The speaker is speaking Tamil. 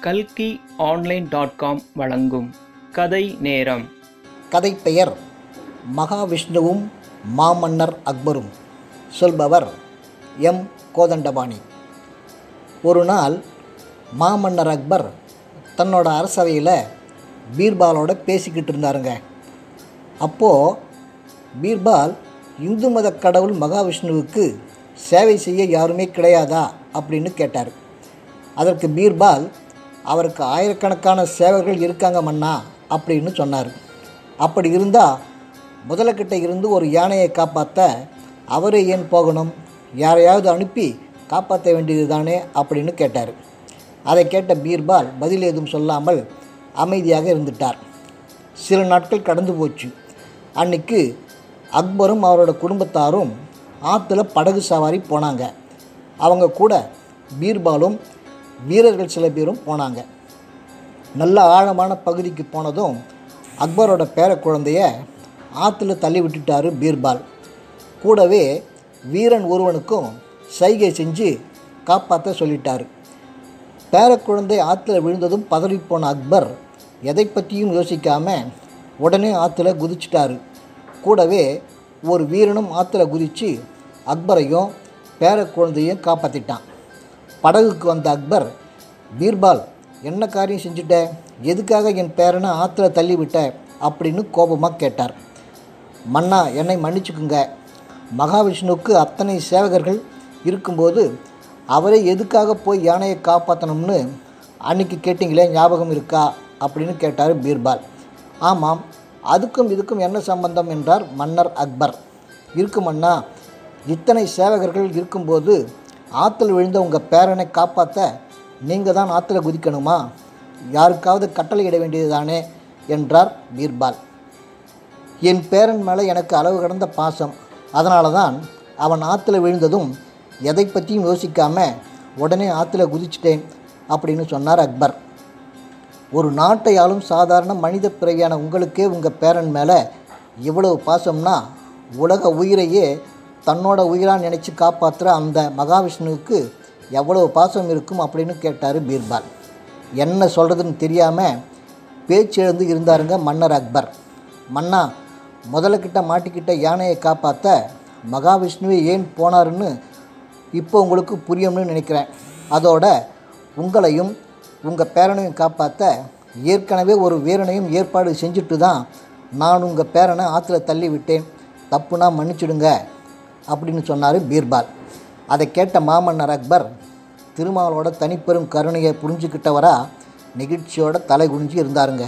கல்கி ஆன்லைன் டாட் காம் வழங்கும் கதை நேரம். கதை பெயர் மகாவிஷ்ணுவும் மாமன்னர் அக்பரும். சொல்பவர் எம். கோதண்டபாணி. ஒரு நாள் மாமன்னர் அக்பர் தன்னோட அரசவையில் பீர்பாலோட பேசிக்கிட்டு இருந்தாருங்க. அப்போது பீர்பால் இந்து மத கடவுள் மகாவிஷ்ணுவுக்கு சேவை செய்ய யாருமே கிடையாதா அப்படின்னு கேட்டார். அதற்கு பீர்பால் அவருக்கு ஆயிரக்கணக்கான சேவர்கள் இருக்காங்க மன்னா அப்படின்னு சொன்னார். அப்படி இருந்தால் முதலக்கிட்ட இருந்து ஒரு யானையை காப்பாற்ற அவரே ஏன் போகணும்? யாரையாவது அனுப்பி காப்பாற்ற வேண்டியது தானே அப்படின்னு கேட்டார். அதை கேட்ட பீர்பால் பதில் ஏதும் சொல்லாமல் அமைதியாக இருந்துட்டார். சில நாட்கள் கடந்து போச்சு. அன்னைக்கு அக்பரும் அவரோட குடும்பத்தாரும் ஆற்றுல படகு சவாரி போனாங்க. அவங்க கூட பீர்பாலும் வீரர்கள் சில பேரும் போனாங்க. நல்ல ஆழமான பகுதிக்கு போனதும் அக்பரோட பேர குழந்தைய ஆற்றுல தள்ளி விட்டுட்டாரு பீர்பால். கூடவே வீரன் ஒருவனுக்கும் சைகை செஞ்சு காப்பாற்ற சொல்லிட்டாரு. பேரக்குழந்தை ஆற்றுல விழுந்ததும் பதறிப்போன அக்பர் எதை பற்றியும் யோசிக்காம உடனே ஆற்றுல குதிச்சிட்டாரு. கூடவே ஒரு வீரனும் ஆற்றுல குதித்து அக்பரையும் பேரக்குழந்தையும் காப்பாற்றிட்டான் படகுக்கு வந்த அக்பர் பீர்பால் என்ன காரியம் செஞ்சுட்ட? எதுக்காக என் பேரனை ஆற்றுல தள்ளிவிட்ட அப்படின்னு கோபமாக கேட்டார். மன்னா என்னை மன்னிச்சுக்குங்க. மகாவிஷ்ணுவுக்கு அத்தனை சேவகர்கள் இருக்கும்போது அவரே எதுக்காக போய் யானையை காப்பாற்றணும்னு அன்னைக்கு கேட்டிங்களே ஞாபகம் இருக்கா? அப்படின்னு கேட்டார் பீர்பால். ஆமாம் அதுக்கும் இதுக்கும் என்ன சம்பந்தம்? என்றார் மன்னர் அக்பர். இருக்குமண்ணா இத்தனை சேவகர்கள் இருக்கும்போது ஆற்றுல விழுந்த உங்கள் பேரனை காப்பாற்ற நீங்கள் தான் ஆற்றுல குதிக்கணுமா? யாருக்காவது கட்டளை இட வேண்டியது தானே என்றார் பீர்பால் என் பேரன் மேலே எனக்கு அளவு கடந்த பாசம். அதனால தான் அவன் ஆற்றுல விழுந்ததும் எதை பற்றியும் யோசிக்காம உடனே ஆற்றுல குதிச்சிட்டேன் அப்படின்னு சொன்னார் அக்பர். ஒரு நாட்டை ஆளும் சாதாரண மனித பிறவியான உங்களுக்கே உங்கள் பேரன் மேலே இவ்வளவு பாசம்னா உலக உயிரையே தன்னோட உயிராக நினச்சி காப்பாற்றுற அந்த மகாவிஷ்ணுவுக்கு எவ்வளவு பாசம் இருக்கும் அப்படின்னு கேட்டார் பீர்பால். என்ன சொல்கிறதுன்னு தெரியாமல் பேச்சு எழுந்து இருந்தாருங்க மன்னர் அக்பர். மன்னா முதலக்கிட்ட மாட்டிக்கிட்ட யானையை காப்பாற்ற மகாவிஷ்ணுவே ஏன் போனாருன்னு இப்போ உங்களுக்கு புரியும்னு நினைக்கிறேன். அதோட உங்களையும் உங்கள் பேரனையும் காப்பாற்ற ஏற்கனவே ஒரு வீரனையும் ஏற்பாடு செஞ்சுட்டு தான் நான் உங்கள் பேரனை ஆற்றுல தள்ளி விட்டேன் தப்புனா மன்னிச்சிடுங்க. அப்படின்னு சொன்னார் பீர்பால். அதை கேட்ட மாமன்னர் அக்பர் திருமாவளோட தனிப்பெரும் கருணையை புரிஞ்சுக்கிட்டவராக நெகிழ்ச்சியோட தலை குனிஞ்சு இருந்தாருங்க.